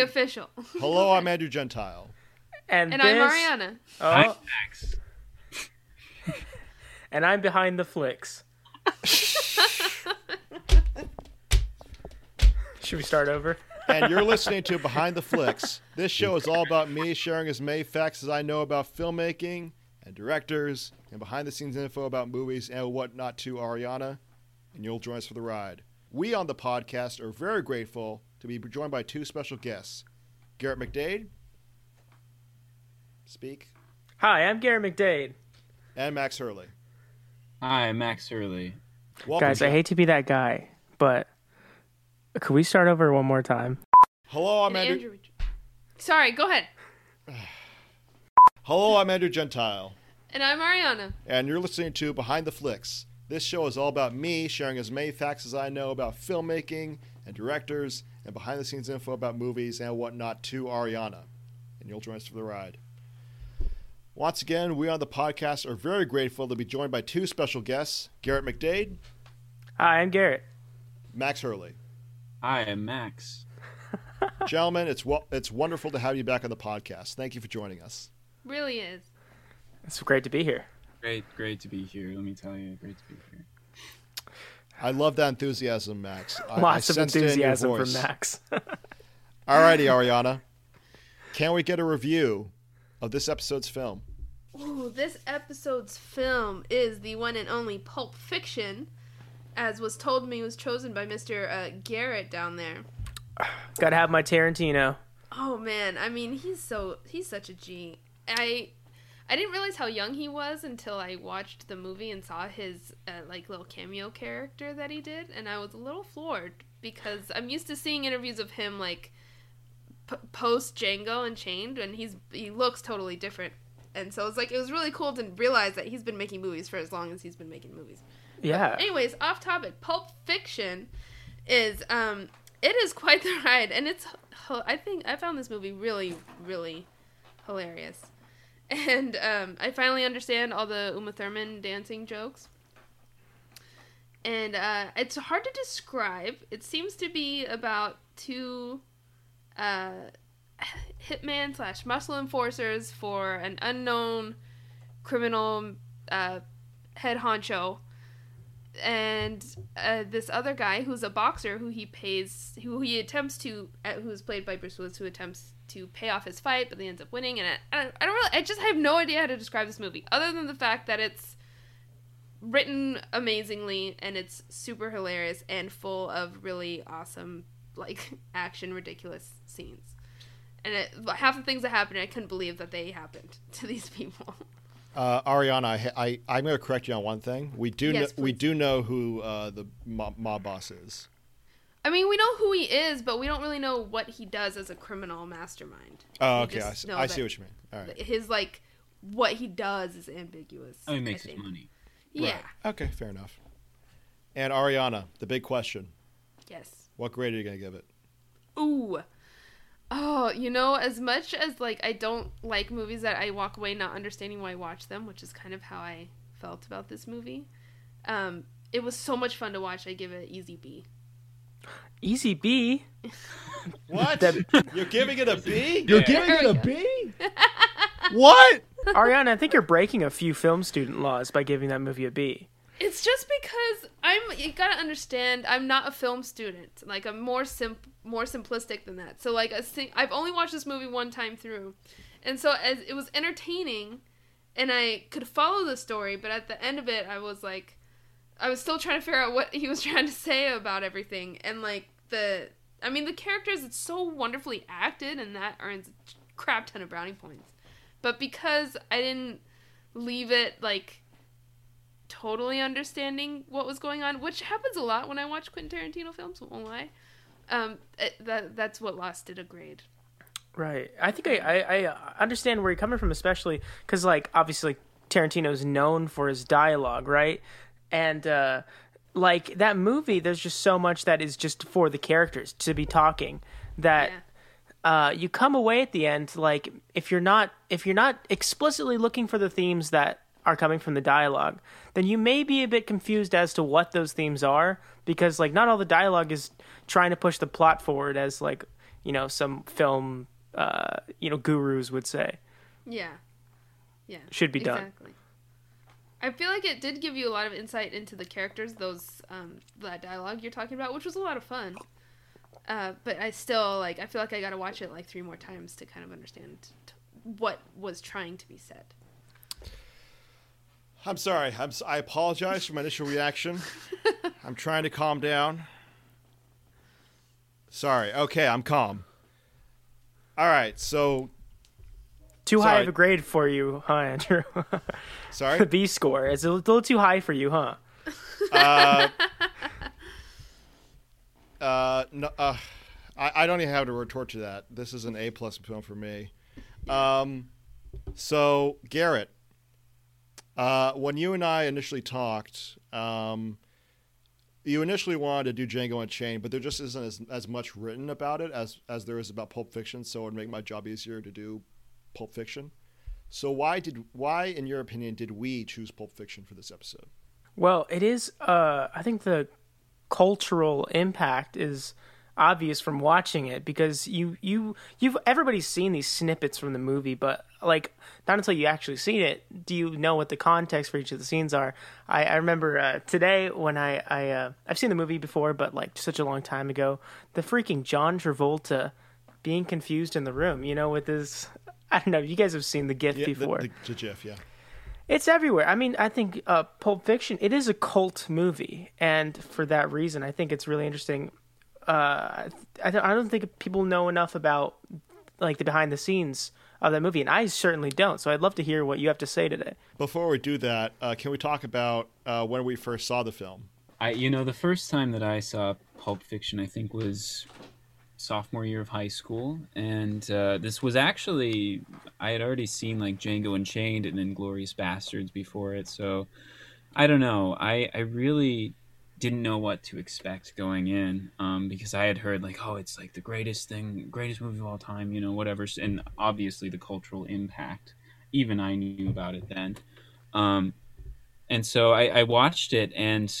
Hello, I'm official. Hello, I'm Andrew Gentile. And, and this, I'm Ariana. Oh. Hi, Oh, Max. and I'm behind the flicks. Should we start over? And you're listening to Behind the Flicks. This show is all about me sharing as many facts as I know about filmmaking and directors and behind the scenes info about movies and whatnot to Ariana. And you'll join us for the ride. We on the podcast are very grateful to be joined by two special guests Garrett McDade. Speak. Hi, I'm Garrett McDade. And Max Hurley. Hi, I'm Max Hurley. Welcome, Guys, I hate to be that guy, but could we start over one more time? Hello, I'm And Andrew. Andrew. Sorry, go ahead. Hello, I'm Andrew Gentile. And I'm Ariana. and you're listening to Behind the Flicks. This show is all about me sharing as many facts as I know about filmmaking and directors and behind the scenes info about movies and whatnot to Ariana. And you'll join us for the ride. Once again, we on the podcast are very grateful to be joined by two special guests Garrett McDade, Hi, I'm Garrett. Max Hurley. Hi, I'm Max. Gentlemen, it's, wo- it's wonderful to have you back on the podcast. Thank you for joining us. Really is. It's great to be here. Great, great to be here. Let me tell you, great to be here. I love that enthusiasm, Max. I, I Lots of sensed it in your enthusiasm from Max. All righty, Ariana. Can we get a review of this episode's film? Ooh, this episode's film is the one and only Pulp Fiction, as was told me was chosen by Mr. Uh, Garrett down there. Gotta have my Tarantino. Oh man, I mean he's so he's such a G. I I didn't realize how young he was until I watched the movie and saw his uh, like little cameo character that he did, and I was a little floored because I'm used to seeing interviews of him like p- post Django Unchained, and he's he looks totally different. And so it was like it was really cool to realize that he's been making movies for as long as he's been making movies. Yeah. Anyways, off topic. Pulp Fiction is um it is quite the ride and it's I think I found this movie really really hilarious. And um I finally understand all the Uma Thurman dancing jokes. And uh it's hard to describe. It seems to be about two uh hitman slash muscle enforcers for an unknown criminal uh head honcho and uh, this other guy who's a boxer who he pays who he attempts to uh, who's played by Bruce Willis who attempts to pay off his fight but he ends up winning and I, I, don't, I don't really I just have no idea how to describe this movie other than the fact that it's written amazingly and it's super hilarious and full of really awesome like action ridiculous scenes and it, half the things that happened I couldn't believe that they happened to these people Uh, Ariana, I, I, I'm going to correct you on one thing. We do Yes, know, we do know who uh, the mob, mob boss is. I mean, we know who he is, but we don't really know what he does as a criminal mastermind. Oh, okay. I, see- I see what you mean. All right. His like what he does is ambiguous. Oh, he makes his money. Yeah. Right. Okay, fair enough. And Ariana, the big question: Yes. What grade are you going to give it? Ooh. Oh, you know, as much as like I don't like movies that I walk away not understanding why I watch them, which is kind of how I felt about this movie. Um, it was so much fun to watch. I give it an easy B. Easy B. What? That- You're giving it a B? You're giving it a B? what? Ariana, I think you're breaking a few film student laws by giving that movie a B. It's just because I'm you gotta understand I'm not a film student. Like I'm more simp, more simplistic than that. So like a sing- I've only watched this movie one time through, and so as it was entertaining, and I could follow the story, but at the end of it I was like, I was still trying to figure out what he was trying to say about everything, and like the I mean the characters it's so wonderfully acted, and that earns a crap ton of brownie points. But because I didn't leave it like totally understanding what was going on, which happens a lot when I watch Quentin Tarantino films. Won't lie. Um, it, that that's what lost it a grade. Right. I think I, I, I understand where you're coming from, especially because, like, obviously Tarantino's known for his dialogue, right? And, uh, like, that movie, there's just so much that is just for the characters to be talking that. Yeah. Uh, you come away at the end like if you're not if you're not explicitly looking for the themes that are coming from the dialogue, then you may be a bit confused as to what those themes are because like not all the dialogue is trying to push the plot forward as like you know some film uh, you know gurus would say Yeah. Yeah. should be done. Exactly. I feel like it did give you a lot of insight into the characters, those um that dialogue you're talking about, which was a lot of fun. Uh, but I still like I feel like I got to watch it like three more times to kind of understand t- what was trying to be said. I'm sorry. I'm, s- I apologize for my initial reaction. I'm trying to calm down. Sorry. Okay, I'm calm. All right. So, Too high of a grade for you, huh, Andrew? the. B score is a little too high for you, huh? Uh, uh, no, uh, I, I don't even have to retort to that. This is an A plus film for me. Um, so Garrett, uh, when you and I initially talked, um, you initially wanted to do Django Unchained, but there just isn't as, as much written about it as as there is about Pulp Fiction. So it would make my job easier to do Pulp Fiction. So why did why, in your opinion, did we choose Pulp Fiction for this episode? Well, it is. Uh, I think the cultural impact is obvious from watching it because you you you've everybody's seen these snippets from the movie, but like not until you actually seen it do you know what the context for each of the scenes are. I, I remember uh, today when I I uh, I've seen the movie before, but like such a long time ago, the freaking John Travolta being confused in the room, you know, with his. I don't know. You guys have seen the GIF Yeah, the, before. the, the GIF, yeah. It's everywhere. I mean, I think uh, Pulp Fiction. It is a cult movie, and for that reason, I think it's really interesting. Uh, I, th- I don't think people know enough about like the behind the scenes of that movie, and I certainly don't. So I'd love to hear what you have to say today. Before we do that, uh, can we talk about uh, when we first saw the film? I, you know, the first time that I saw Pulp Fiction, I think was sophomore year of high school, and uh, this was actually I had already seen like Django Unchained and Inglourious Basterds before it, so I don't know. I I really didn't know what to expect going in um, because I had heard like, oh, it's like the greatest thing, greatest movie of all time, you know, whatever, and obviously the cultural impact. Even I knew about it then. Um, and so I, I watched it, and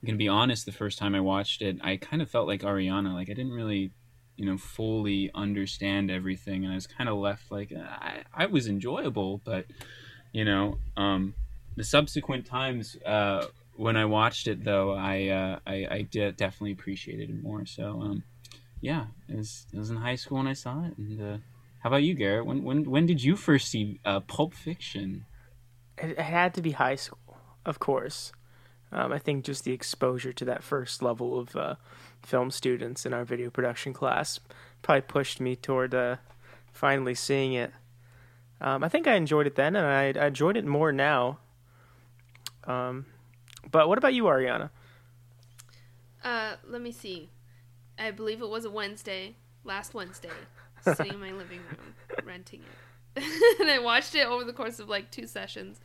I'm gonna be honest. The first time I watched it, I kind of felt like Ariana. Like I didn't really, you know, fully understand everything, and I was kind of left like I, I was enjoyable, but you know, um, the subsequent times uh, when I watched it, though, I uh, I, I did definitely appreciated it more. So um, yeah, it was it was in high school when I saw it. And uh, how about you, Garrett? When when when did you first see uh, Pulp Fiction? It, it had to be high school, of course. Um, I think just the exposure to that first level of uh, film students in our video production class probably pushed me toward uh, finally seeing it. Um, I think I enjoyed it then, and I, I enjoyed it more now. Um, but what about you, Ariana? Uh, let me see. I believe it was a Wednesday, last Wednesday, sitting in my living room, renting it. and I watched it over the course of like two sessions.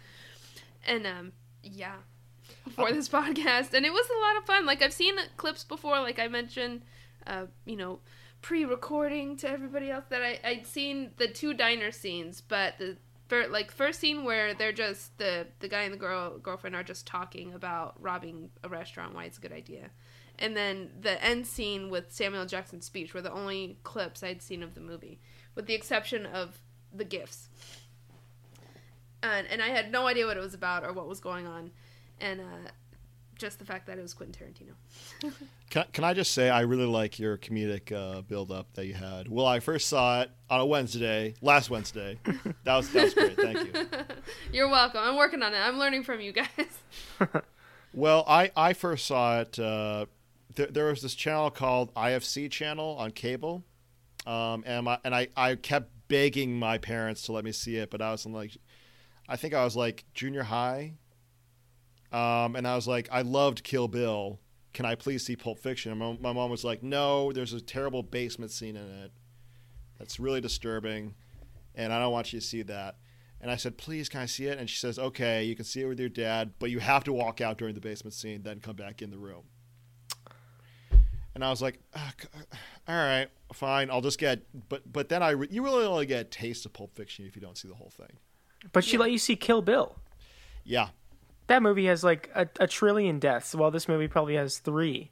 And um, yeah, for this podcast. And it was a lot of fun. Like I've seen the clips before, like I mentioned, uh, you know, pre-recording to everybody else that I, I'd seen the two diner scenes, but the like first scene where they're just the the guy and the girl girlfriend are just talking about robbing a restaurant, why it's a good idea, and then the end scene with Samuel Jackson's speech were the only clips I'd seen of the movie, with the exception of the gifts. And and I had no idea what it was about or what was going on, and uh, just the fact that it was Quentin Tarantino. Can, can I just say I really like your comedic uh, build up that you had. Well, I first saw it on a Wednesday, last Wednesday. That was that was great. Thank you. You're welcome. I'm working on it. I'm learning from you guys. Well, I I first saw it. Uh, there, there was this channel called IFC channel on cable, um, and my, and I I kept begging my parents to let me see it, but I was in like, I think I was like junior high. Um, and I was like, I loved Kill Bill. Can I please see Pulp Fiction? And my, my mom was like, No, there's a terrible basement scene in it. That's really disturbing, and I don't want you to see that. And I said, Please, can I see it? And she says, Okay, you can see it with your dad, but you have to walk out during the basement scene, then come back in the room. And I was like, "Ah, All right, fine. I'll just get. But but then I re- you really only get a taste of Pulp Fiction if you don't see the whole thing. But she let you see Kill Bill. Yeah. That movie has like a, a trillion deaths, while this movie probably has three.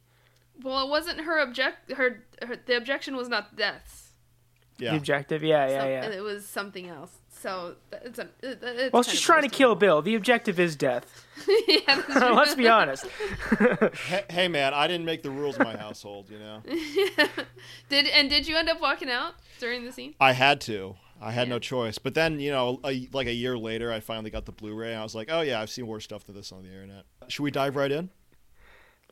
Well, it wasn't her object. Her, her the objection was not deaths. The objective, yeah, yeah, Some- yeah. It was something else. So it's a. It's Well, she's trying to kill. Bill. The objective is death. yeah, that's. Let's be honest. Hey, hey, man, I didn't make the rules in my household, you know? did and did you end up walking out during the scene? I had to. I had Yeah. no choice. But then, you know, a, like a year later, I finally got the Blu-ray. And I was like, oh yeah, I've seen worse stuff than this on the internet. Should we dive right in?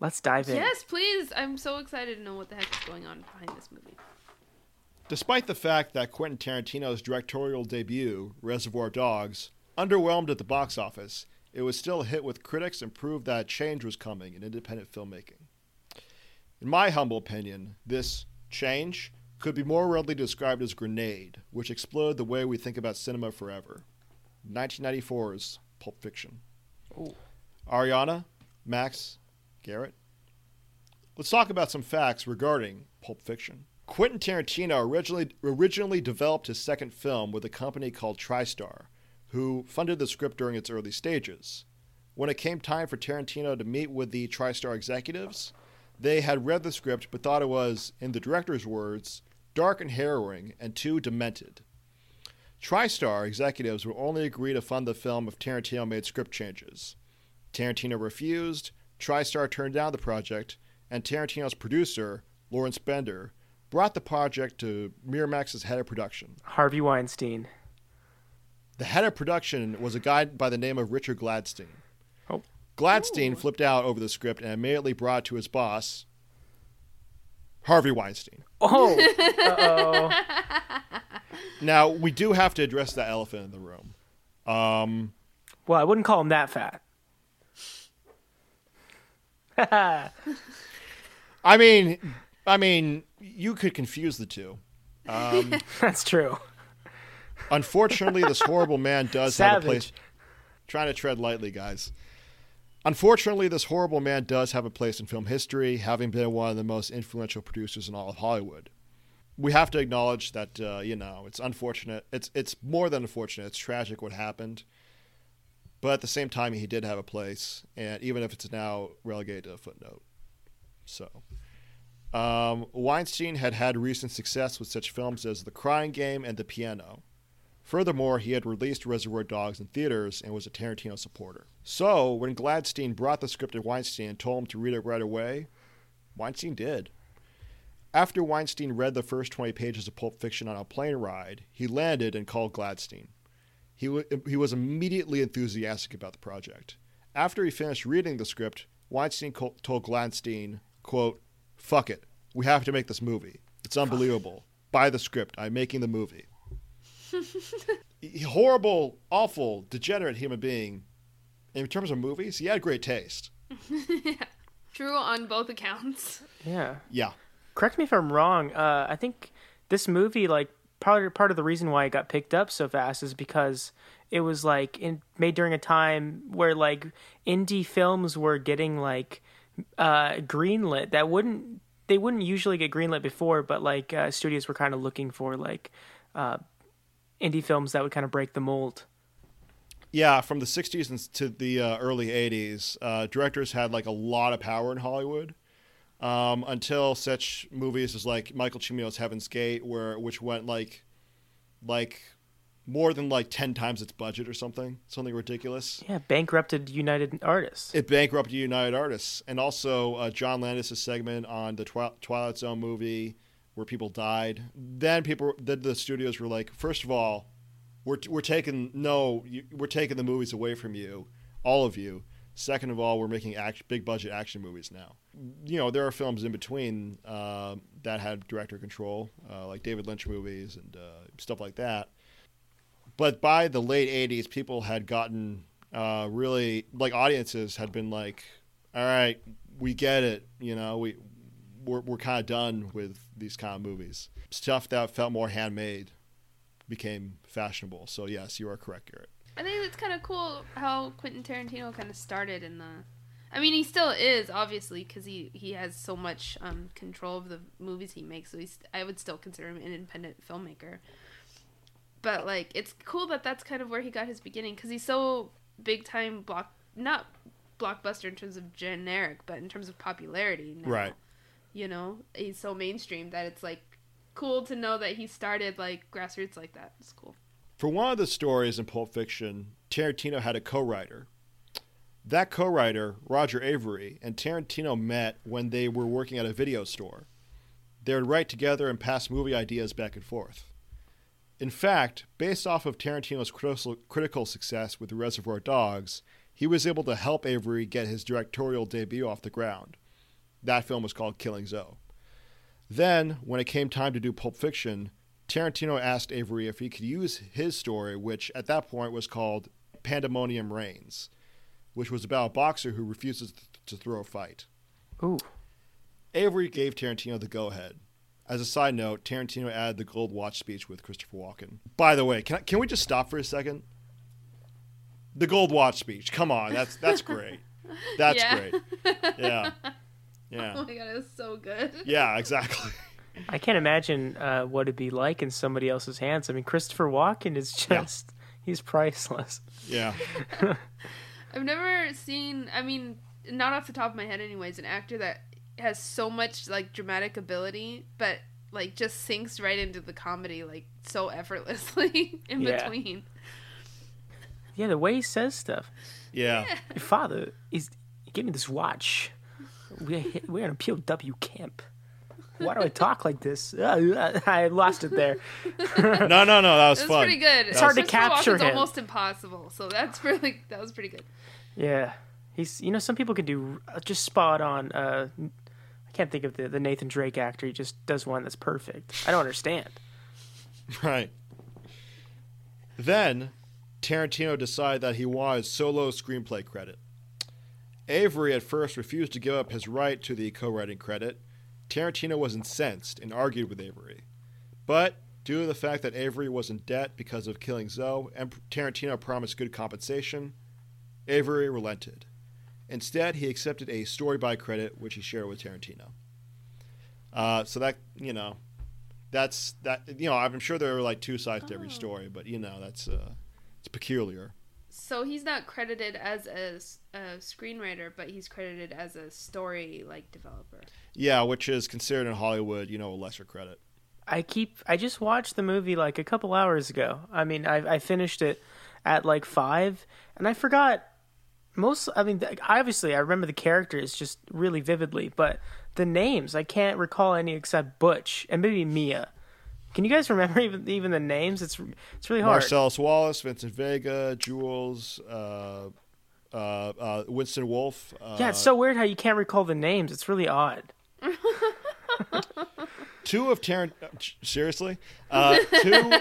Let's dive in. Yes, please. I'm so excited to know what the heck is going on behind this movie. Despite the fact that Quentin Tarantino's directorial debut, Reservoir Dogs, underwhelmed at the box office, it was still a hit with critics and proved that change was coming in independent filmmaking. In my humble opinion, this change could be more readily described as grenade, which exploded the way we think about cinema forever. 1994's Pulp Fiction. Ooh. Ariana, Max, Garrett. Let's talk about some facts regarding Pulp Fiction. Quentin Tarantino originally originally developed his second film with a company called TriStar, who funded the script during its early stages. When it came time for Tarantino to meet with the TriStar executives, they had read the script but thought it was, in the director's words, dark and harrowing and too demented. TriStar executives would only agree to fund the film if Tarantino made script changes. Tarantino refused, TriStar turned down the project, and Tarantino's producer, Lawrence Bender, brought the project to Miramax's head of production. Harvey Weinstein. The head of production was a guy by the name of Richard Gladstein. Oh. Gladstein Ooh. flipped out over the script and immediately brought it to his boss, Harvey Weinstein. Oh, uh-oh. Now, we do have to address the elephant in the room. Um, Well, I wouldn't call him that fat. I mean, I mean, you could confuse the two. Um, That's true. Unfortunately, this horrible man does have a place. Trying to tread lightly, guys. Unfortunately, this horrible man does have a place in film history, having been one of the most influential producers in all of Hollywood. We have to acknowledge that uh, you know it's unfortunate. It's it's more than unfortunate. It's tragic what happened, but at the same time, he did have a place, and even if it's now relegated to a footnote. So, um, Weinstein had had recent success with such films as The Crying Game and The Piano. Furthermore, he had released Reservoir Dogs in theaters and was a Tarantino supporter. So, when Gladstein brought the script to Weinstein and told him to read it right away, Weinstein did. After Weinstein read the first 20 pages of Pulp Fiction on a plane ride, he landed and called Gladstein. He, w- he was immediately enthusiastic about the project. After he finished reading the script, Weinstein co- told Gladstein, quote, fuck it, we have to make this movie. It's unbelievable. Buy the script. I'm making the movie. He- horrible, awful, degenerate human being. In terms of movies, he had great taste. yeah. True on both accounts. Yeah. Yeah. Correct me if I'm wrong. Uh, I think this movie, like, part part of the reason why it got picked up so fast is because it was like in, made during a time where like indie films were getting like uh, greenlit that wouldn't they wouldn't usually get greenlit before, but like uh, studios were kind of looking for like uh, indie films that would kind of break the mold. Yeah, from the 60s and to the uh, early 80s, uh, directors had like a lot of power in Hollywood um, until such movies as like Michael Cimino's Heaven's Gate, where which went like like more than like 10 times its budget or something, something ridiculous. Yeah, bankrupted United Artists. It bankrupted United Artists, and also uh, John Landis' segment on the Twi- Twilight Zone movie where people died. Then people, then the studios were like, first of all, we're we're taking no, we're taking the movies away from you, all of you. Second of all, we're making act, big budget action movies now. You know, there are films in between uh, that had director control, uh, like David Lynch movies and uh, stuff like that but by the late 80s people had gotten uh, really like audiences had been like all right we get it you know we we're, we're kind of done with these kind of movies stuff that felt more handmade became fashionable so yes you are correct garrett I think it's kind of cool how Quentin Tarantino kind of started in the. I mean, he still is obviously because he he has so much um, control of the movies he makes. So he's I would still consider him an independent filmmaker. But like, it's cool that that's kind of where he got his beginning because he's so big time block not blockbuster in terms of generic, but in terms of popularity. Now. Right. You know, he's so mainstream that it's like cool to know that he started like grassroots like that. It's cool. For one of the stories in Pulp Fiction, Tarantino had a co-writer. That co-writer, Roger Avary, and Tarantino met when they were working at a video store. They would write together and pass movie ideas back and forth. In fact, based off of Tarantino's critical, success with the Reservoir Dogs, he was able to help Avary get his directorial debut off the ground. That film was called Killing Zoe. Then, when it came time to do Pulp Fiction, Tarantino asked Avary if he could use his story, which at that point was called Pandemonium Reigns, which was about a boxer who refuses to throw a fight. Ooh. Avary gave Tarantino the go ahead. As a side note, Tarantino added the gold watch speech with Christopher Walken. By the way, can, I, can we just stop for a second? The gold watch speech. Come on, that's that's great. That's Yeah. great. Yeah. Yeah. Oh my god, it was so good. Yeah, exactly. I can't imagine uh, what it'd be like in somebody else's hands. I mean, Christopher Walken is Yeah. just, he's priceless. Yeah. I've never seen. I mean, not off the top of my head, anyways. An actor that has so much like dramatic ability, but like just sinks right into the comedy like so effortlessly in Yeah. between. Yeah, the way he says stuff. Yeah. Your father is he gave me this watch. We're we're in a POW camp. Why do I talk like this? Uh, I lost it there. No, no, no. That was It was fun. pretty good. It's hard to Christopher capture Walken's him. almost impossible. So that's really that was pretty good. Yeah, he's you know some people can do uh, just spot on. Uh, I can't think of the the Nathan Drake actor. He just does one that's perfect. I don't understand. Right. Then, Tarantino decided that he wanted solo screenplay credit. Avary at first refused to give up his right to the co writing credit. Tarantino was incensed and argued with Avary. But, due to the fact that Avary was in debt because of killing Zoe and Tarantino promised good compensation, Avary relented. Instead, he accepted a story by credit, which he shared with Tarantino. Uh, so that, you know, that's that you know i'm sure there are like two sides to every Oh. story but you know that's uh it's peculiar So he's not credited as a screenwriter, but he's credited as a story like developer. yeah which is considered in hollywood you know a lesser credit I keep. I just watched the movie like a couple hours ago. I mean, I I finished it at like five, and I forgot most. I mean, obviously, I remember the characters just really vividly, but the names I can't recall any except Butch and maybe Mia. Can you guys remember even even the names? It's it's really hard. marcellus wallace vincent vega jules uh uh, uh winston wolfe uh, yeah, it's so weird how you can't recall the names. It's really odd. two of Tarant. uh, seriously, uh, two.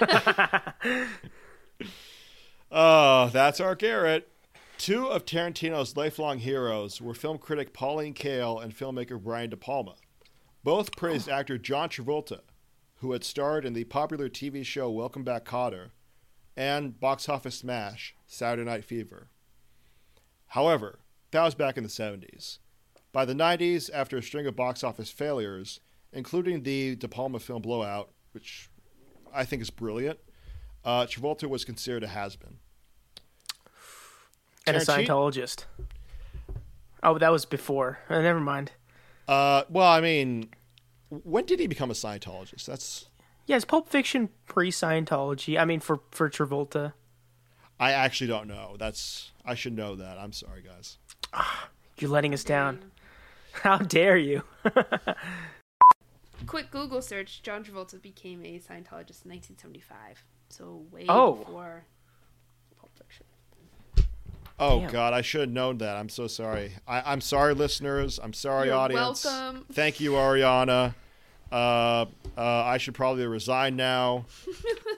oh, that's our Garrett. Two of Tarantino's lifelong heroes were film critic Pauline Kael and filmmaker Brian De Palma. Both praised actor John Travolta, who had starred in the popular TV show Welcome Back, Kotter, and box office smash Saturday Night Fever. However, that was back in the 70s. By the 90s, after a string of box office failures, including the De Palma film Blowout, which I think is brilliant, uh, Travolta was considered a has been. And a Scientologist. Oh, that was before. Uh, never mind. Uh, well, I mean, when did he become a Scientologist? That's yeah, Yes, Pulp Fiction pre Scientology. I mean, for for Travolta. I actually don't know. That's I should know that. I'm sorry, guys. You're letting us down. How dare you? Quick Google search: John Travolta became a Scientologist in 1975. So way Oh. before Pulp Fiction. Oh Damn. God, I should have known that. I'm so sorry. I, I'm sorry, listeners. I'm sorry, You're audience. welcome. Thank you, Ariana. Uh, uh, I should probably resign now.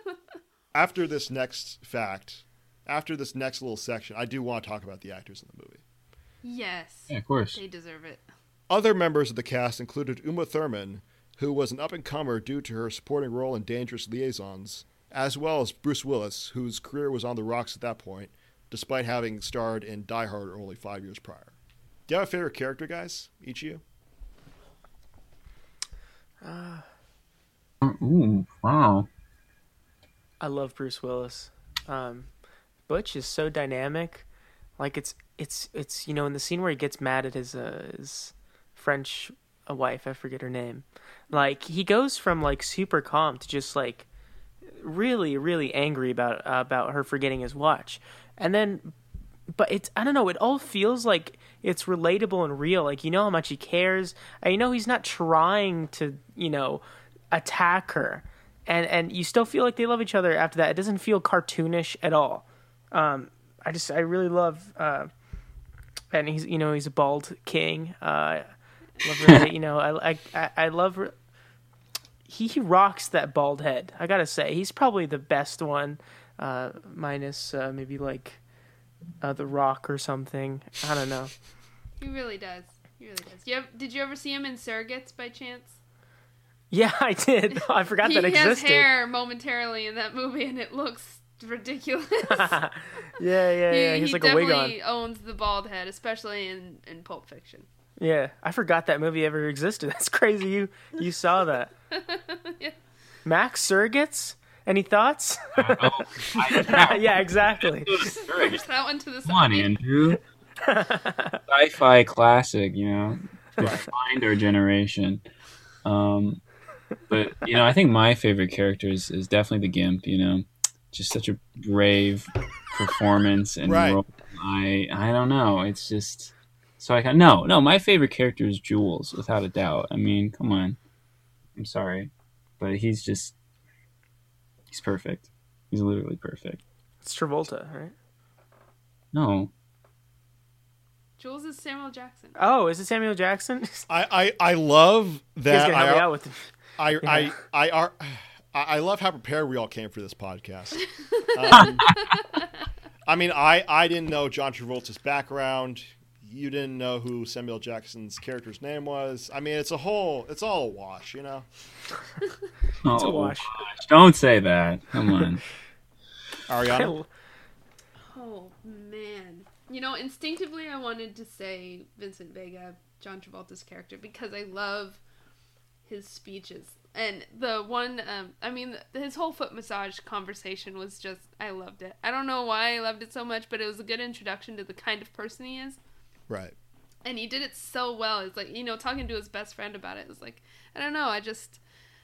after this next fact, after this next little section, I do want to talk about the actors in the movie. Yes, Yeah, of course. they deserve it. Other members of the cast included Uma Thurman, who was an up and comer due to her supporting role in Dangerous Liaisons, as well as Bruce Willis, whose career was on the rocks at that point, despite having starred in Die Hard only five years prior. Do you have a favorite character, guys? Each of you? Ooh, wow. I love Bruce Willis. Um, Butch is so dynamic. Like it's it's it's you know in the scene where he gets mad at his uh, his French wife. I forget her name. Like he goes from like super calm to just like really, really angry about about her forgetting his watch, and then, but it's I don't know. It all feels like it's relatable and real. Like you know how much he cares, and you know he's not trying to you know attack her, and and you still feel like they love each other after that. It doesn't feel cartoonish at all. Um, I just I really love. Uh, and he's you know he's a bald king. Uh, love you know I I I love he, he rocks that bald head. I gotta say he's probably the best one, uh, minus uh, maybe like uh, the Rock or something. I don't know. He really does. He really does. You have, did you ever see him in Surrogates by chance? Yeah, I did. I forgot that existed. he has hair momentarily in that movie, and it looks ridiculous. yeah, yeah, yeah. he, He's he like a wig on. definitely owns the bald head, especially in, in Pulp Fiction. Yeah, I forgot that movie ever existed. That's crazy. You you saw that. Yeah. Max Surrogates? Any thoughts? Oh, I, yeah, exactly. Push that one to the Come on. Andrew. Sci-fi classic, you know, defined our generation. Um, but you know, I think my favorite character is, is definitely the Gimp. You know, just such a brave performance and Right. role. I I don't know. It's just so I can no no. My favorite character is Jules, without a doubt. I mean, come on. I'm sorry, but he's just he's perfect. He's literally perfect. It's Travolta, right? No, Jules is Samuel Jackson. Oh, is it Samuel Jackson? I, I, I love that. gonna help I, me out with it. I, Yeah. I, I, are, I I love how prepared we all came for this podcast. Um, I mean, I, I didn't know John Travolta's background. You didn't know who Samuel Jackson's character's name was. I mean, it's a whole, it's all a wash, you know. It's a Oh, wash. gosh, Don't say that. Come on. Ariana. Oh man. You know, instinctively I wanted to say Vincent Vega, John Travolta's character, because I love his speeches. And the one um I mean his whole foot massage conversation was just I loved it. I don't know why I loved it so much, but it was a good introduction to the kind of person he is. Right. And he did it so well. It's like, you know, talking to his best friend about it, it was like I don't know, I just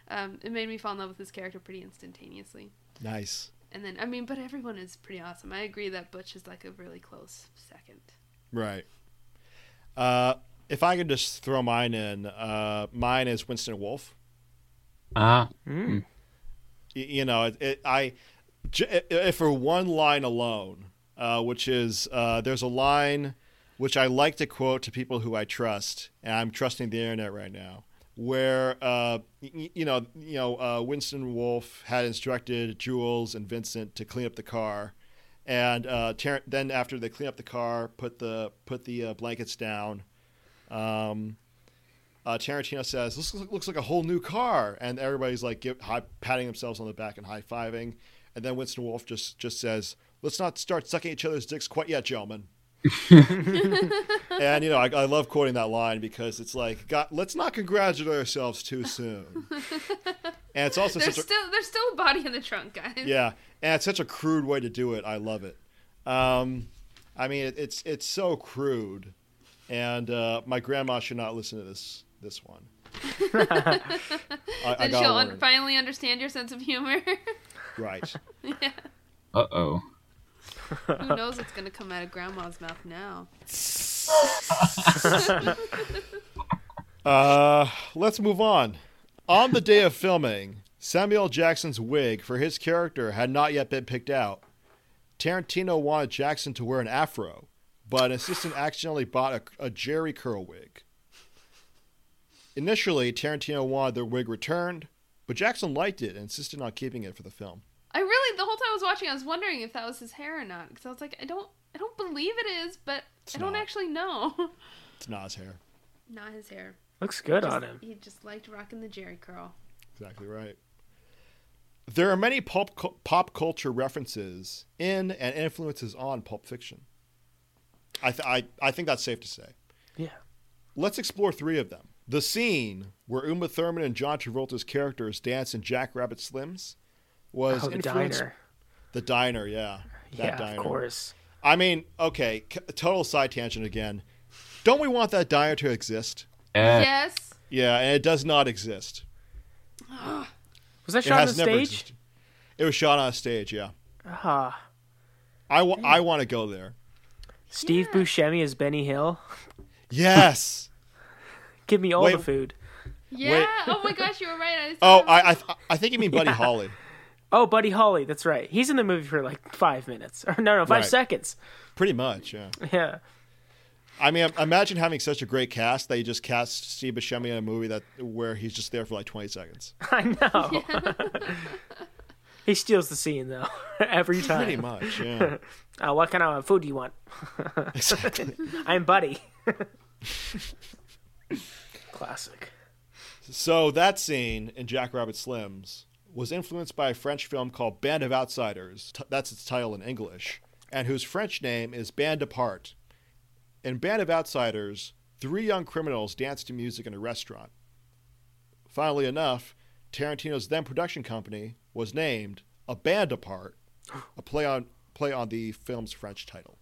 um it made me fall in love with his character pretty instantaneously. Nice. And then, I mean, but everyone is pretty awesome. I agree that Butch is like a really close second. Right. Uh, if I could just throw mine in, uh, mine is Winston Wolfe. Ah, Mm. Y- you know, it, it, I, j- if for one line alone, uh, which is uh, there's a line which I like to quote to people who I trust, and I'm trusting the internet right now, where uh, y- you know, you know, uh, Winston Wolfe had instructed Jules and Vincent to clean up the car, and uh, then after they clean up the car, put the put the uh, blankets down. Um, uh, Tarantino says, "This looks, looks like a whole new car," and everybody's like give, high, patting themselves on the back and high fiving. And then Winston Wolfe just just says, "Let's not start sucking each other's dicks quite yet, gentlemen." and you know, I, I love quoting that line because it's like, God, let's not congratulate ourselves too soon. and it's also There's such a still there's still a body in the trunk, guys. yeah, and it's such a crude way to do it. I love it. Um, I mean, it, it's it's so crude, and uh, my grandma should not listen to this this one. I, I Then gotta she'll un- finally understand your sense of humor. right. yeah. uh oh. Who knows what's gonna come out of Grandma's mouth now? Uh, let's move on. On the day of filming, Samuel Jackson's wig for his character had not yet been picked out. Tarantino wanted Jackson to wear an afro, but an assistant accidentally bought a, a Jheri curl wig. Initially, Tarantino wanted the wig returned, but Jackson liked it and insisted on keeping it for the film. I really the whole time I was watching, I was wondering if that was his hair or not because I was like, I don't, I don't believe it is, but It's I don't not. actually know. It's not his hair. not his hair. Looks good Just- on him. He just liked rocking the Jheri curl. Exactly right. There are many pulp pop culture references in and influences on Pulp Fiction. I, th- I I think that's safe to say. Yeah. Let's explore three of them. The scene where Uma Thurman and John Travolta's characters dance in Jack Rabbit Slims was Oh, the diner. The diner, yeah. That Yeah, diner. of course. I mean, okay, c- total side tangent again. Don't we want that diner to exist? Yeah. yes. Yeah, and it does not exist. Was that It shot on the stage? existed. It was shot on a stage. Yeah, Ah, I, wa- I want to go there. Steve Yeah. Buscemi as Benny Hill. Yes. Give me all Wait. the food. Yeah. Oh my gosh, you were right. I oh, I I, th- I think you mean Buddy Yeah. Holly. Oh, Buddy Holly. That's right. He's in the movie for like five minutes. Or no, no, five Right. seconds. Pretty much. Yeah. Yeah. I mean, imagine having such a great cast that you just cast Steve Buscemi in a movie that where he's just there for like 20 seconds. I know. he steals the scene though every time. Pretty much. Yeah. Uh, what kind of food do you want? exactly. I'm Buddy. Classic. So that scene in Jack Rabbit Slims was influenced by a French film called Band of Outsiders. T- that's its title in English, and whose French name is Band Apart. In Band of Outsiders, three young criminals dance to music in a restaurant. Funnily enough, Tarantino's then production company was named A Band Apart, a play on play on the film's French title.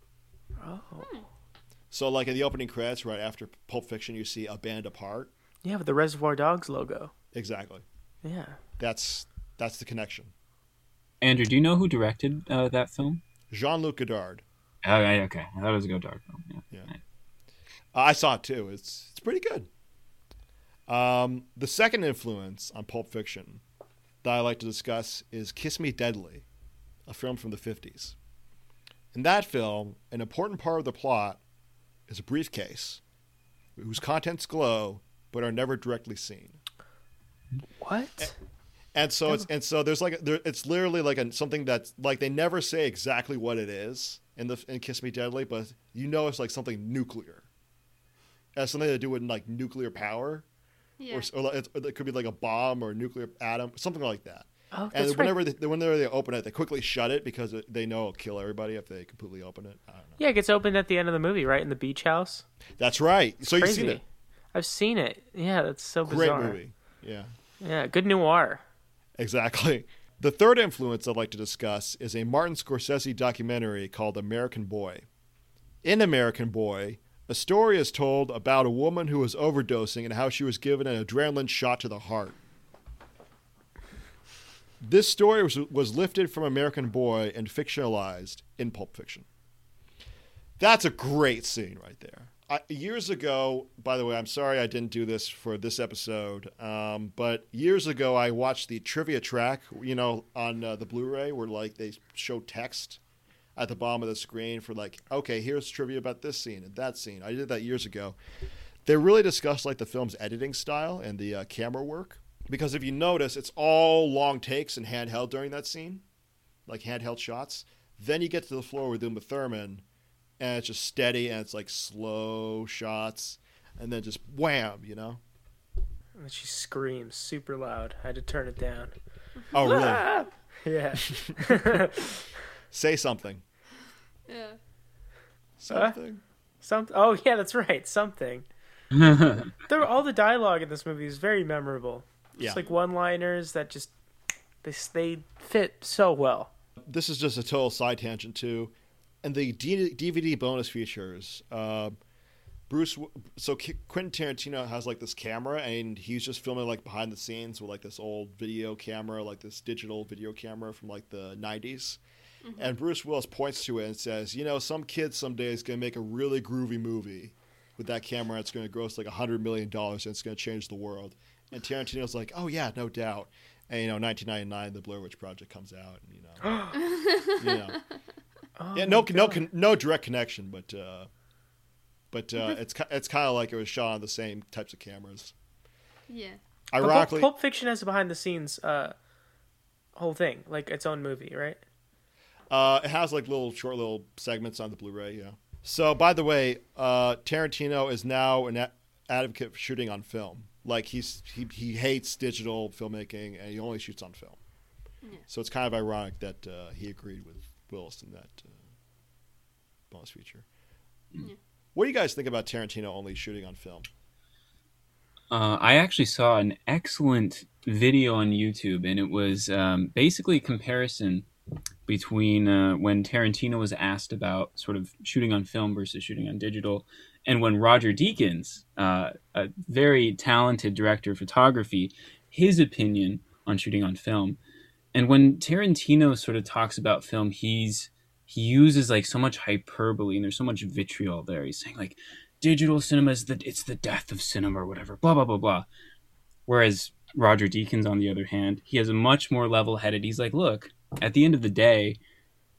Oh. Hmm. So, like in the opening credits, right after Pulp Fiction, you see A Band Apart. Yeah, with the Reservoir Dogs logo. Exactly. Yeah. That's that's the connection. Andrew, do you know who directed uh, that film? Jean Luc Godard. Oh, yeah, okay. I thought it was a Godard film. Yeah. Yeah. Uh, I saw it too. It's it's pretty good. Um, the second influence on Pulp Fiction that I like to discuss is Kiss Me Deadly, a film from the 50s. In that film, an important part of the plot is a briefcase whose contents glow but are never directly seen. What? And so it's oh. and so there's like there, it's literally like a, something that's like they never say exactly what it is in the in Kiss Me Deadly, but you know it's like something nuclear. It has something to do with like nuclear power, Yeah. or, or like- it's, it could be like a bomb or a nuclear atom, something like that. Oh, And whenever right. they, whenever they open it, they quickly shut it because they know it'll kill everybody if they completely open it. I don't know. Yeah, it gets opened at the end of the movie, right in the beach house. That's right. so you've seen it. I've seen it. Yeah, that's so Great bizarre. Great movie. Yeah. Yeah, good noir. Exactly. The third influence I'd like to discuss is a Martin Scorsese documentary called American Boy. In American Boy, a story is told about a woman who was overdosing and how she was given an adrenaline shot to the heart. This story was, was lifted from American Boy and fictionalized in Pulp Fiction. That's a great scene right there. I, years ago, by the way, I'm sorry I didn't do this for this episode, um, but years ago I watched the trivia track, you know, on uh, the Blu-ray where like they show text at the bottom of the screen for like, okay, here's trivia about this scene and that scene. I did that years ago. They really discussed like the film's editing style and the uh, camera work because if you notice, it's all long takes and handheld during that scene, like handheld shots. Then you get to the floor with Uma Thurman and it's just steady and it's like slow shots and then just wham, you know? And she screams super loud. I had to turn it down. Oh, really? Ah! Yeah. Say something. Yeah. Something. Some. Oh yeah, that's right. Something. There, all the dialogue in this movie is very memorable. Yeah. It's like one-liners that just they they fit so well. this is just a total side tangent too. And the D- DVD bonus features, uh, Bruce. So Qu- Quentin Tarantino has like this camera, and he's just filming like behind the scenes with like this old video camera, like this digital video camera from like the '90s. And Bruce Willis points to it and says, "You know, some kid someday is going to make a really groovy movie with that camera. It's going to gross like a hundred million dollars, and it's going to change the world." And Tarantino's like, "Oh yeah, no doubt." And you know, 1999, the Blair Witch Project comes out, and you know, you know, Oh, yeah, no, my no, con- no direct connection, but uh, but uh, it's ki- it's kind of like it was shot on the same types of cameras. Yeah. But Pulp- Ironically, Pulp Fiction has a behind-the-scenes uh, whole thing, like its own movie, right? uh, it has like little short little segments on the Blu-ray. Yeah. So, by the way, uh, Tarantino is now an a- advocate for shooting on film. Like he's he he hates digital filmmaking and he only shoots on film. Yeah. So it's kind of ironic that uh, he agreed with Willis in that uh, bonus feature. Yeah. What do you guys think about Tarantino only shooting on film? Uh, I actually saw an excellent video on YouTube, and it was um, basically a comparison between uh, when Tarantino was asked about sort of shooting on film versus shooting on digital, And when Roger Deakins, uh, a very talented director of photography, his opinion on shooting on film, and when Tarantino sort of talks about film, he's he uses like so much hyperbole and there's so much vitriol there. He's saying like digital cinema is the it's the death of cinema or whatever, blah blah blah blah. Whereas Roger Deakins, on the other hand, he has a much more level headed. He's like, look, at the end of the day,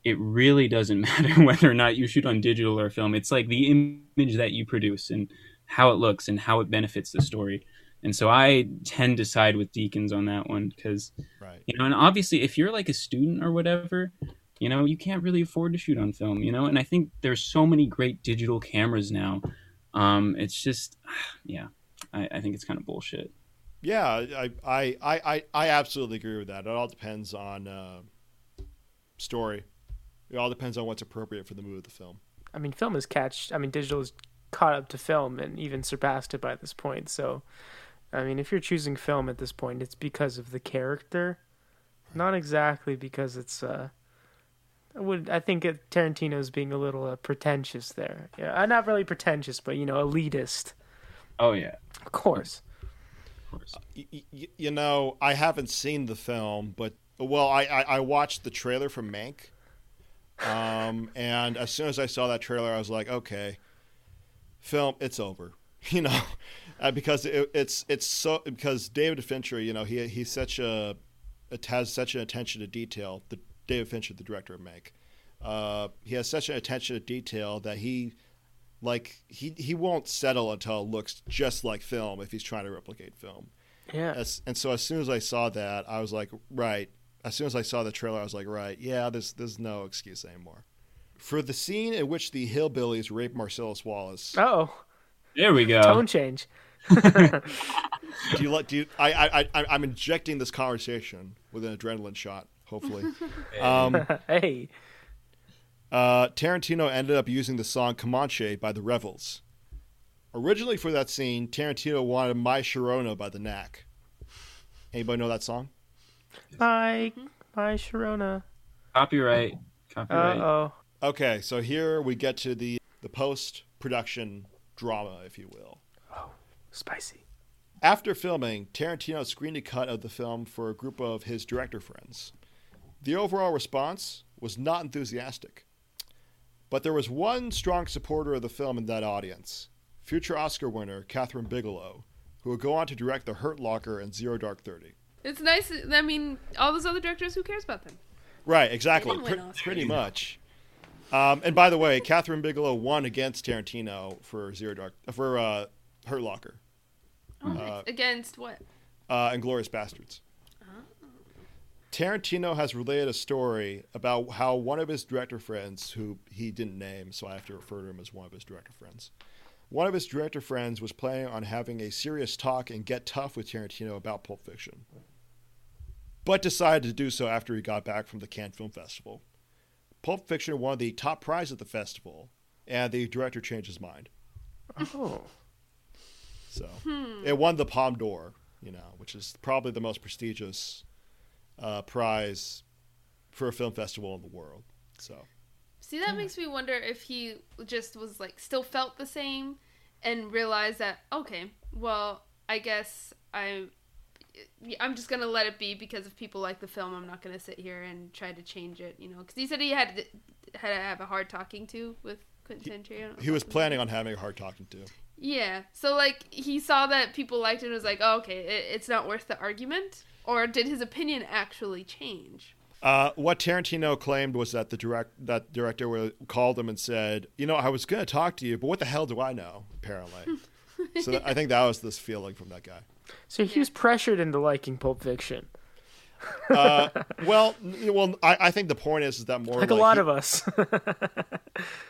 it really doesn't matter whether or not you shoot on digital or film. It's like the image that you produce and how it looks and how it benefits the story. And so I tend to side with Deakins on that one because, Right. you know, and obviously if you're like a student or whatever, you know, you can't really afford to shoot on film, you know, and I think there's so many great digital cameras now. Um, it's just, yeah, I, I think it's kind of bullshit. Yeah, I, I, I, I, I absolutely agree with that. It all depends on uh, story. It all depends on what's appropriate for the mood of the film. I mean, film is catch. I mean, digital is caught up to film and even surpassed it by this point. So, I mean, if you're choosing film at this point, it's because of the character, not exactly because it's. Uh, I would I think it, Tarantino's being a little uh, pretentious there. Yeah, uh, not really pretentious, but you know, elitist. Oh yeah, Of course. of course. Y- y- you know, I haven't seen the film, but well, I, I, I watched the trailer for Mank, um, and as soon as I saw that trailer, I was like, okay, film, it's over, you know, uh, because it, it's it's so because David Fincher, you know, he he's such a it has such an attention to detail. The David Fincher, the director of Mank, uh, he has such an attention to detail that he like he he won't settle until it looks just like film if he's trying to replicate film. Yeah. As, and so as soon as I saw that, I was like, right. As soon as I saw the trailer, I was like, right, yeah, there's there's no excuse anymore. For the scene in which the hillbillies rape Marcellus Wallace, Oh, There we go. tone change. do you like? Do you, I, I I I'm injecting this conversation with an adrenaline shot. Hopefully, um, hey, uh, Tarantino ended up using the song "Comanche" by the Revels. Originally for that scene, Tarantino wanted "My Sharona" by the Knack. Anybody know that song? my my Sharona. Copyright. Uh Copyright. oh. Okay, so here we get to the the post production drama, if you will. Oh, spicy. After filming, Tarantino screened a cut of the film for a group of his director friends. The overall response was not enthusiastic. But there was one strong supporter of the film in that audience future Oscar winner Kathryn Bigelow, who would go on to direct The Hurt Locker and Zero Dark Thirty. It's nice. I mean, all those other directors, who cares about them? Right, exactly. They didn't win Pre- pretty much. Um, and by the way, Kathryn Bigelow won against Tarantino for Zero Dark for uh, Hurt Locker Oh, nice. Against what? uh, Inglourious Basterds. Tarantino has related a story about how one of his director friends, who he didn't name, so I have to refer to him as one of his director friends. One of his director friends was planning on having a serious talk and get tough with Tarantino about Pulp Fiction, but decided to do so after he got back from the Cannes Film Festival. Pulp Fiction won the top prize at the festival, and the director changed his mind. Oh. So it won the Palme d'Or, you know, which is probably the most prestigious uh, prize for a film festival in the world. So See, that makes me wonder if he just was like still felt the same and realized that okay, well, I guess I I'm just gonna let it be because if people like the film, I'm not gonna sit here and try to change it, you know. Because he said he had to, had to have a hard talking to with Quentin Tarantino. he was planning on having a hard talking to. Yeah, so like he saw that people liked it and was like, oh, okay, it, it's not worth the argument. Or did his opinion actually change? Uh, what Tarantino claimed was that the direct that director called him and said, "You know, I was going to talk to you, but what the hell do I know?" Apparently, so that, I think that was this feeling from that guy. So he was pressured into liking Pulp Fiction, Uh, well, well, I, I think the point is, is that more like, a lot he- of us.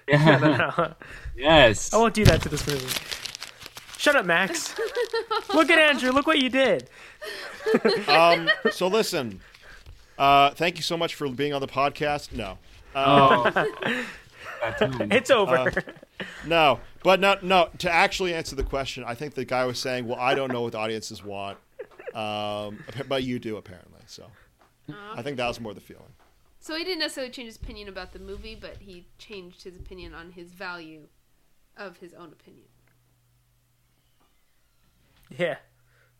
Yeah. yes. I won't do that to this movie. Shut up, Max. look at Andrew. Look what you did. Um, so listen, uh, thank you so much for being on the podcast. No, Oh. It's over. no, but no, no. To actually answer the question, I think the guy was saying, "Well, I don't know what the audiences want, um, but you do apparently." So I think that was more the feeling. So he didn't necessarily change his opinion about the movie, but he changed his opinion on his value of his own opinion. Yeah.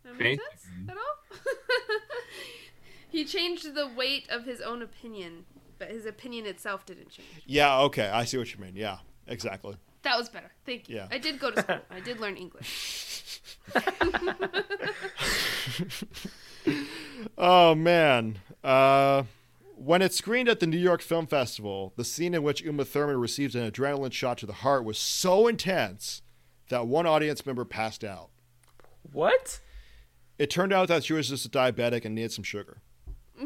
That make Basically. sense at all? he changed the weight of his own opinion, but his opinion itself didn't change. Yeah, okay, I see what you mean. Yeah, exactly. That was better. Thank you. Yeah. I did go to school. I did learn English. Oh man. Uh, when it screened at the New York Film Festival, the scene in which Uma Thurman receives an adrenaline shot to the heart was so intense that one audience member passed out. What? It turned out that she was just a diabetic and needed some sugar.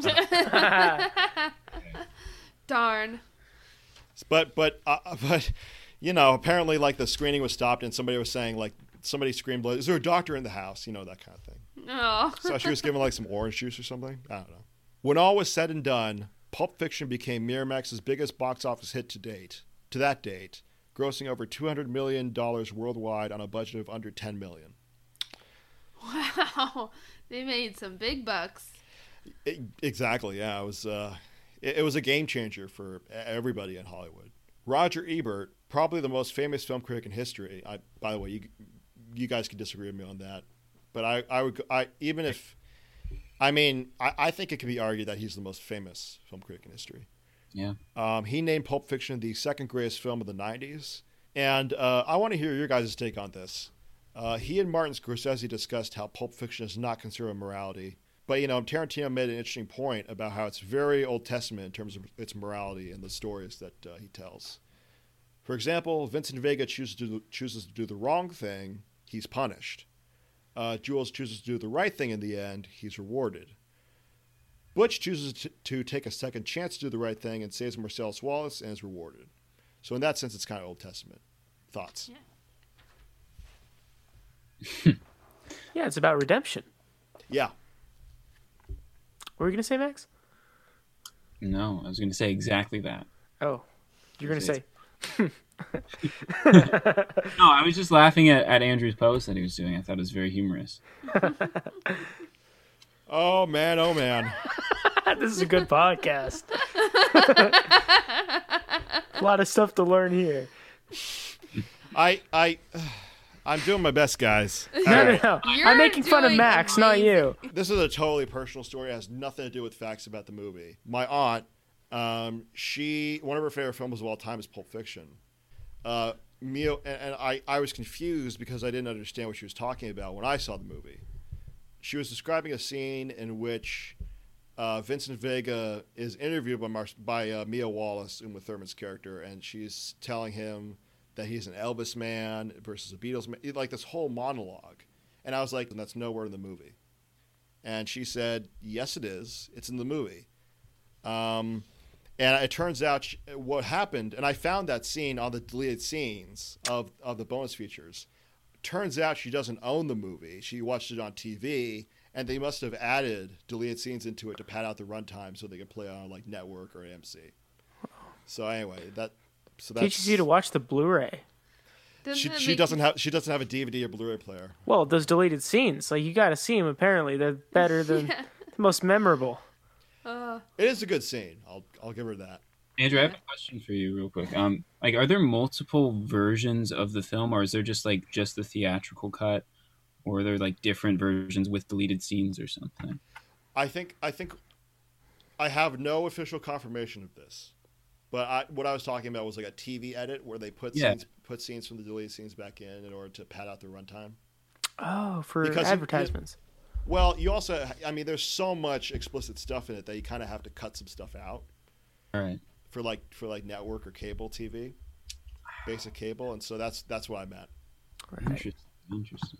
Darn. But but uh, but you know, apparently like the screening was stopped and somebody was saying like somebody screamed, "Is there a doctor in the house?" You know that kind of thing. Oh. So she was given like some orange juice or something. I don't know. When all was said and done, Pulp Fiction became Miramax's biggest box office hit to date. To that date, grossing over 200 million dollars worldwide on a budget of under 10 million. Wow. They made some big bucks. E- exactly. Yeah, it was. Uh, it, it was a game changer for everybody in Hollywood. Roger Ebert, probably the most famous film critic in history. I, by the way, you you guys can disagree with me on that, but I I would I even if I mean I, I think it could be argued that he's the most famous film critic in history. Yeah. Um, he named Pulp Fiction the second greatest film of the '90s, and uh, I want to hear your guys' take on this. Uh, he and Martin Scorsese discussed how Pulp Fiction is not considered a morality, but you know Tarantino made an interesting point about how it's very Old Testament in terms of its morality and the stories that uh, he tells. For example, Vincent Vega chooses to do, chooses to do the wrong thing, he's punished. Uh, Jules chooses to do the right thing in the end, he's rewarded. Butch chooses to, to take a second chance to do the right thing and saves Marcellus Wallace and is rewarded. So in that sense, it's kind of Old Testament. Thoughts? Yeah. Yeah, it's about redemption. Yeah. What were you gonna say, Max? No, I was going to say exactly that. Oh, you're gonna say No, I was just laughing at, at Andrew's post that he was doing. I thought it was very humorous. Oh man, oh man. this is a good podcast. a lot of stuff to learn here. I I I'm doing my best, guys. No, no, no. You're I'm making fun of doing Max, not you. This is a totally personal story. It has nothing to do with facts about the movie. My aunt, um, she one of her favorite films of all time is Pulp Fiction. Uh, Mio and, and I, I was confused because I didn't understand what she was talking about when I saw the movie. She was describing a scene in which uh, Vincent Vega is interviewed by Mar- by uh, Mia Wallace, Uma Thurman's character, and she's telling him that he's an Elvis man versus a Beatles man, like this whole monologue. And I was like, that's nowhere in the movie. And she said, yes, it is. It's in the movie. Um, and it turns out sh what happened, and I found that scene on the deleted scenes of, of the bonus features. Turns out she doesn't own the movie. She watched it on TV, and they must have added deleted scenes into it to pad out the runtime so they could play it on like network or AMC. So anyway, that so that's Teaches you to watch the Blu-ray. Doesn't she, she doesn't you- have she doesn't have a DVD or Blu-ray player. Well, those deleted scenes, like you got to see them. Apparently, they're better than Yeah. the most memorable. Uh, It is a good scene. I'll I'll give her that. Andrew, I have a question for you, real quick. Um, like, are there multiple versions of the film, or is there just like just the theatrical cut, or are there like different versions with deleted scenes or something? I think I think I have no official confirmation of this, but I, what I was talking about was like a TV edit where they put Yeah. scenes put scenes from the deleted scenes back in in order to pad out the runtime. Oh, for Because you- advertisements. Well, you also I mean, there's so much explicit stuff in it that you kind of have to cut some stuff out All right. for like for like network or cable TV, basic cable, and so that's that's what I meant. Right. Interesting. Interesting.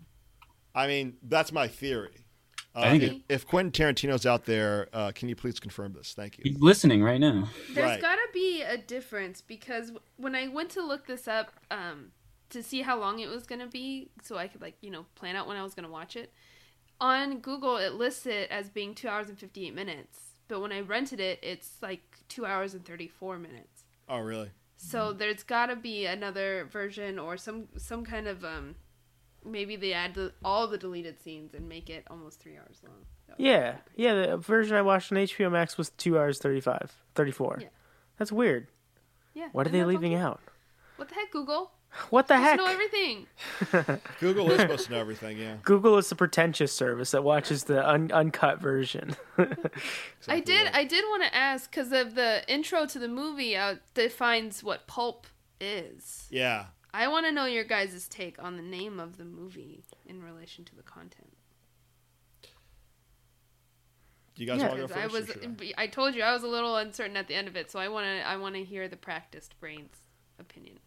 I mean, that's my theory. Uh, if, if Quentin Tarantino's out there, uh, can you please confirm this? Thank you. He's listening right now. There's Right. gotta be a difference because when I went to look this up um, to see how long it was gonna be, so I could like you know plan out when I was gonna watch it, on Google it lists it as being two hours and fifty eight minutes, but when I rented it, it's like two hours and thirty four minutes. Oh, really? Mm-hmm. So there's gotta be another version or some some kind of um, maybe they add the, all the deleted scenes and make it almost three hours long. That would be Yeah, yeah. The version I watched on HBO Max was two hours 35, 34. Yeah. That's weird. yeah. What are isn't they leaving funky? out? What the heck, Google? What the I heck? know everything. Google is supposed to know everything. Yeah. Google is the pretentious service that watches the un- uncut version. I did. right. I did want to ask because of the intro to the movie uh, defines what pulp is. Yeah. I want to know your guys' take on the name of the movie in relation to the content. Do you guys Yeah. want to go first? I or was, should I told you I was a little uncertain at the end of it, so I want to. I want to hear the practiced brains opinion.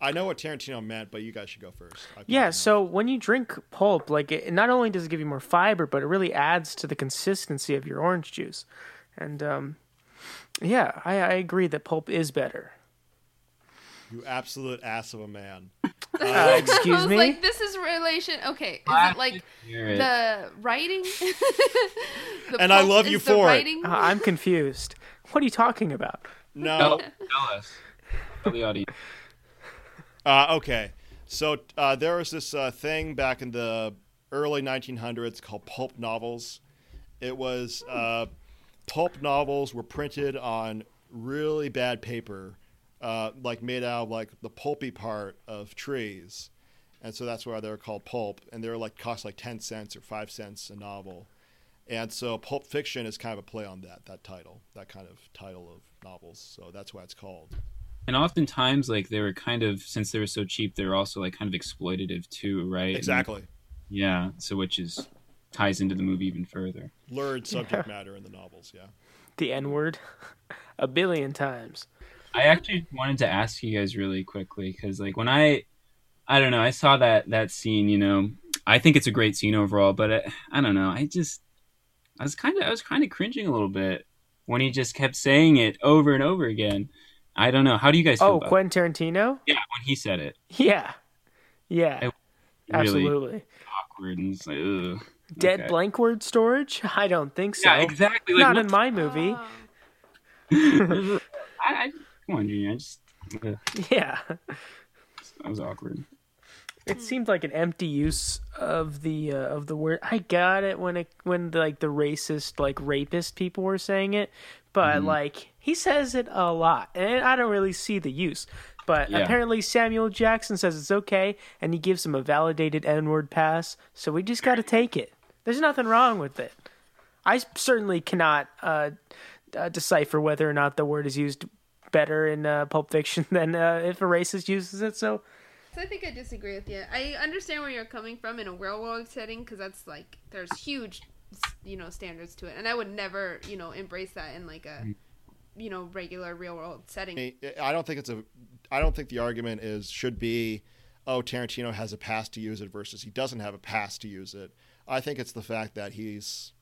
I know what Tarantino meant, but you guys should go first. Yeah, so when you drink pulp, like it not only does it give you more fiber, but it really adds to the consistency of your orange juice. And um, yeah, I, I agree that pulp is better. you absolute ass of a man. Uh, I excuse was me. like, this is relation. Okay, is it like it. the writing? The And I love you the for it. Uh, I'm confused. What are you talking about? No. Tell, tell us. Tell the audience. Uh, okay, so uh, there was this uh, thing back in the early 1900s called pulp novels. It was uh, pulp novels were printed on really bad paper, uh, like made out of like the pulpy part of trees, and so that's why they're called pulp. And they're like cost like 10 cents or five cents a novel. And so Pulp Fiction is kind of a play on that that title, that kind of title of novels. So that's why it's called. And oftentimes, like they were kind of since they were so cheap, they were also like kind of exploitative too, right? And- Exactly. yeah. So which is ties into the movie even further. Lurid subject matter in the novels, yeah. The N word a billion times. I actually wanted to ask you guys really quickly because, like, when I, I don't know, I saw that that scene. You know, I think it's a great scene overall, but I, I don't know. I just, I was kind of, I was kind of cringing a little bit when he just kept saying it over and over again. I don't know. How do you guys feel Oh, Quentin Tarantino? Yeah, when he said it, Yeah. Yeah. Really Absolutely. awkward and it's like, ugh. Dead okay. blank word storage? I don't think so. Yeah, exactly. Like, Not in my movie. I, I, come on, Junior. I just, Yeah. that was awkward. It seemed like an empty use of the uh, of the word. I got it when it when like the racist like rapist people were saying it, but Mm-hmm. like he says it a lot, and I don't really see the use. But Yeah. apparently Samuel Jackson says it's okay, and he gives him a validated N word pass. So we just got to take it. There's nothing wrong with it. I certainly cannot uh, uh, decipher whether or not the word is used better in uh, Pulp Fiction than uh, if a racist uses it. So So I think I disagree with you. I understand where you're coming from in a real world setting because that's like there's huge, you know, standards to it, and I would never, you know, embrace that in like a, mm. you know, regular real world setting. I I don't think it's a. I don't think the argument is should be, oh, Tarantino has a pass to use it versus he doesn't have a pass to use it. I think it's the fact that he's.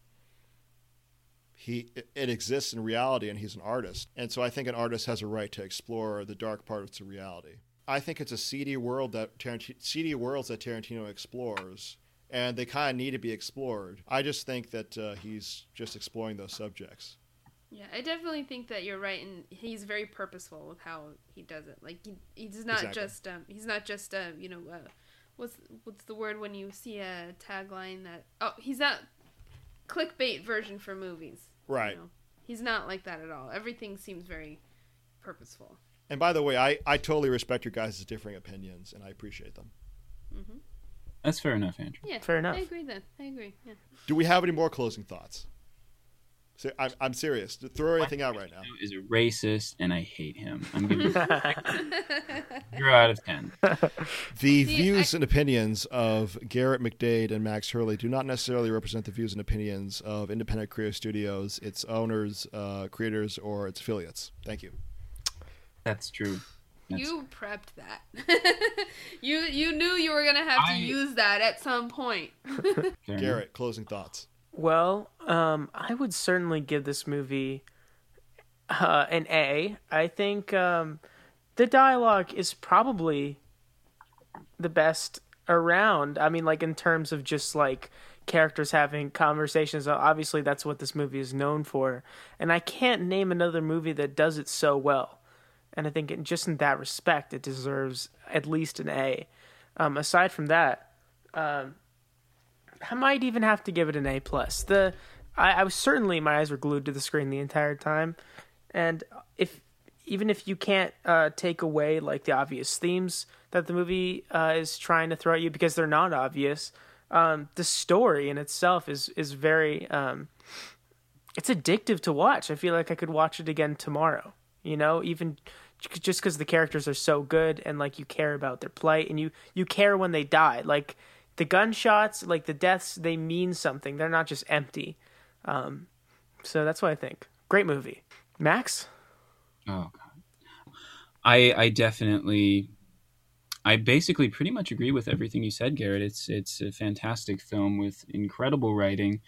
He it- it exists in reality, and he's an artist, and so I think an artist has a right to explore the dark parts of reality. I think it's a seedy world that Tarantino, seedy worlds that Tarantino explores, and they kind of need to be explored. I just think that uh, he's just exploring those subjects. Yeah, I definitely think that you're right, and he's very purposeful with how he does it. Like he, he's not Exactly. just um, he's not just uh, you know, uh, what's what's the word when you see a tagline that oh he's not clickbait version for movies. you Right. know? He's not like that at all. Everything seems very purposeful. And by the way, I, I totally respect your guys' differing opinions, and I appreciate them. That's fair enough, Andrew. Yeah, Fair enough. I agree. Then I agree. Yeah. Do we have any more closing thoughts? I'm, I'm serious. Throw anything out right now. Is a racist, and I hate him. I'm giving zero out of ten. The See, views and opinions of Garrett McDade and Max Hurley do not necessarily represent the views and opinions of Independent Creative Studios, its owners, uh, creators, or its affiliates. Thank you. That's true. That's- You prepped that. you you knew you were gonna have to use that at some point. Garrett, closing thoughts. Well, um, I would certainly give this movie uh, an A. I think um, the dialogue is probably the best around. I mean, like in terms of just like characters having conversations. Obviously, that's what this movie is known for, and I can't name another movie that does it so well. And I think, in, just in that respect, it deserves at least an A. Um, aside from that, um, I might even have to give it an A plus. The I, I was certainly my eyes were glued to the screen the entire time, and if even if you can't uh, take away like the obvious themes that the movie uh, is trying to throw at you because they're not obvious, um, the story in itself is is very um, it's addictive to watch. I feel like I could watch it again tomorrow. You know, even just because the characters are so good and like you care about their plight and you you care when they die. Like the gunshots, like the deaths, they mean something. They're not just empty. Um, so that's what I think. Great movie. Max. Oh god. I I definitely I basically pretty much agree with everything you said, Garrett. It's it's a fantastic film with incredible writing.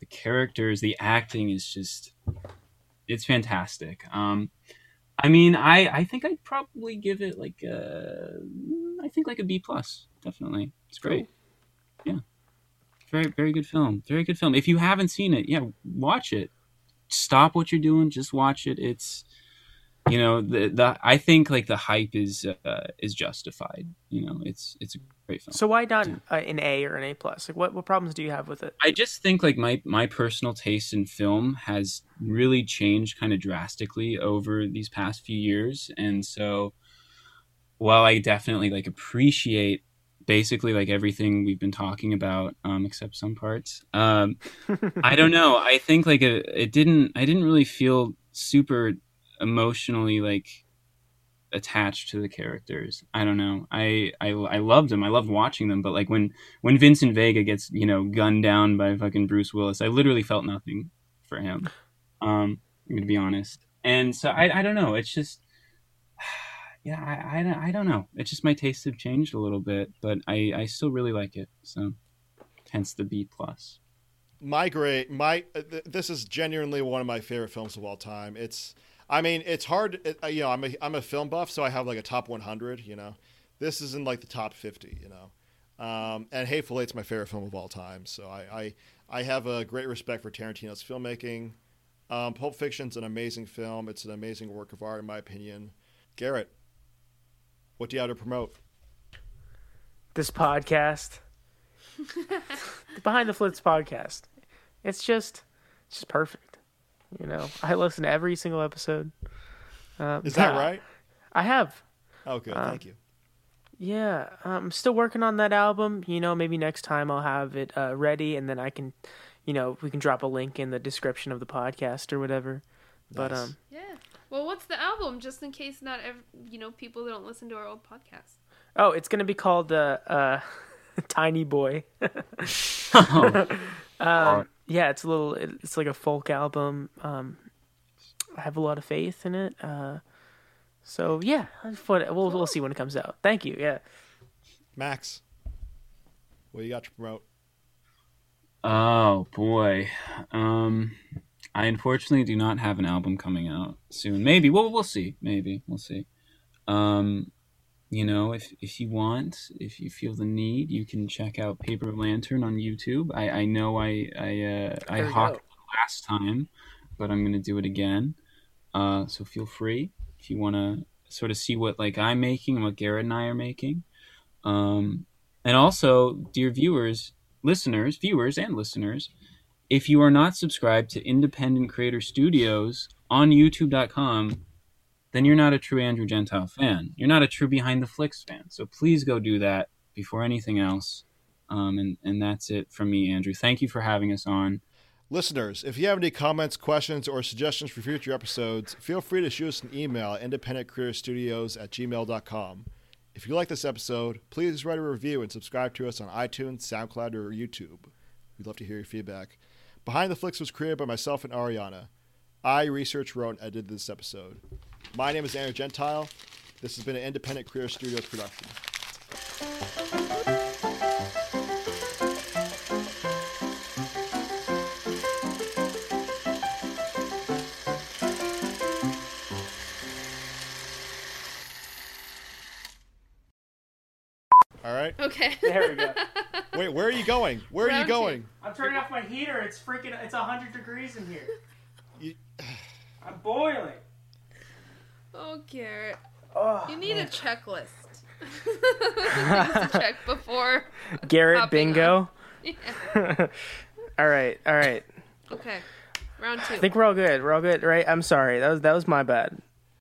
The characters, the acting is just it's fantastic. Um I mean, I I think I'd probably give it like a I think like a B plus. Definitely. It's great. Yeah. Very very good film. Very good film. If you haven't seen it, yeah, watch it. Stop what you're doing, just watch it. It's you know the the I think like the hype is uh, is justified. You know, it's it's a great film. So why not uh, an A or an A plus? Like, what what problems do you have with it? I just think like my my personal taste in film has really changed kind of drastically over these past few years, and so while I definitely like appreciate basically like everything we've been talking about um, except some parts um, i don't know i think like it, it didn't i didn't really feel super emotionally like attached to the characters. I don't know. I, I I loved them. I loved watching them. But like when when Vincent Vega gets you know gunned down by fucking Bruce Willis, I literally felt nothing for him. Um, I'm gonna be honest. And so I I don't know. It's just yeah I I don't, I don't know. It's just my tastes have changed a little bit, but I I still really like it. So hence the B plus. My great my uh, th- this is genuinely one of my favorite films of all time. It's I mean, it's hard. It, you know, I'm a I'm a film buff, so I have like a top 100. You know, this is in like the top 50. You know, um, and Hateful Eight's my favorite film of all time. So I I, I have a great respect for Tarantino's filmmaking. Um, Pulp Fiction's an amazing film. It's an amazing work of art, in my opinion. Garrett, what do you have to promote? This podcast, the Behind the Flicks podcast. It's just, it's just perfect. You know, I listen to every single episode. Um, Is that right? I have. Oh, good. Um, Thank you. Yeah, I'm still working on that album. You know, maybe next time I'll have it uh, ready, and then I can, you know, we can drop a link in the description of the podcast or whatever. Nice. But um, yeah. Well, what's the album? Just in case not, ev- you know, people don't listen to our old podcast. Oh, it's gonna be called uh, uh Tiny Boy. oh. um, yeah, it's a little. It's like a folk album. Um, I have a lot of faith in it. Uh, so yeah, we'll we'll see when it comes out. Thank you. Yeah, Max, what you got to promote? Oh boy, um, I unfortunately do not have an album coming out soon. Maybe. Well, we'll see. Maybe we'll see. Um, you know, if if you want, if you feel the need, you can check out Paper Lantern on YouTube. I I know I I uh, I hawked last time, but I'm gonna do it again. Uh, so feel free if you want to sort of see what like I'm making and what Garrett and I are making. Um, and also, dear viewers, listeners, viewers and listeners, if you are not subscribed to Independent Creator Studios on YouTube.com then you're not a true Andrew Gentile fan. You're not a true Behind the Flicks fan. So please go do that before anything else. Um, and, and that's it from me, Andrew. Thank you for having us on. Listeners, if you have any comments, questions, or suggestions for future episodes, feel free to shoot us an email at independentcreatorstudios at gmail.com. If you like this episode, please write a review and subscribe to us on iTunes, SoundCloud, or YouTube. We'd love to hear your feedback. Behind the Flicks was created by myself and Ariana. I researched, wrote, and edited this episode. My name is Andrew Gentile. This has been an independent Creator Studios production. All right. Okay. There we go. Wait, where are you going? Where are you going? I'm turning off my heater. It's freaking. It's hundred degrees in here. You... I'm boiling. Oh, Garrett. Oh, you need man. a checklist. to check before. Garrett bingo. Yeah. all right, all right. Okay, round two. I think we're all good. We're all good, right? I'm sorry. That was that was my bad.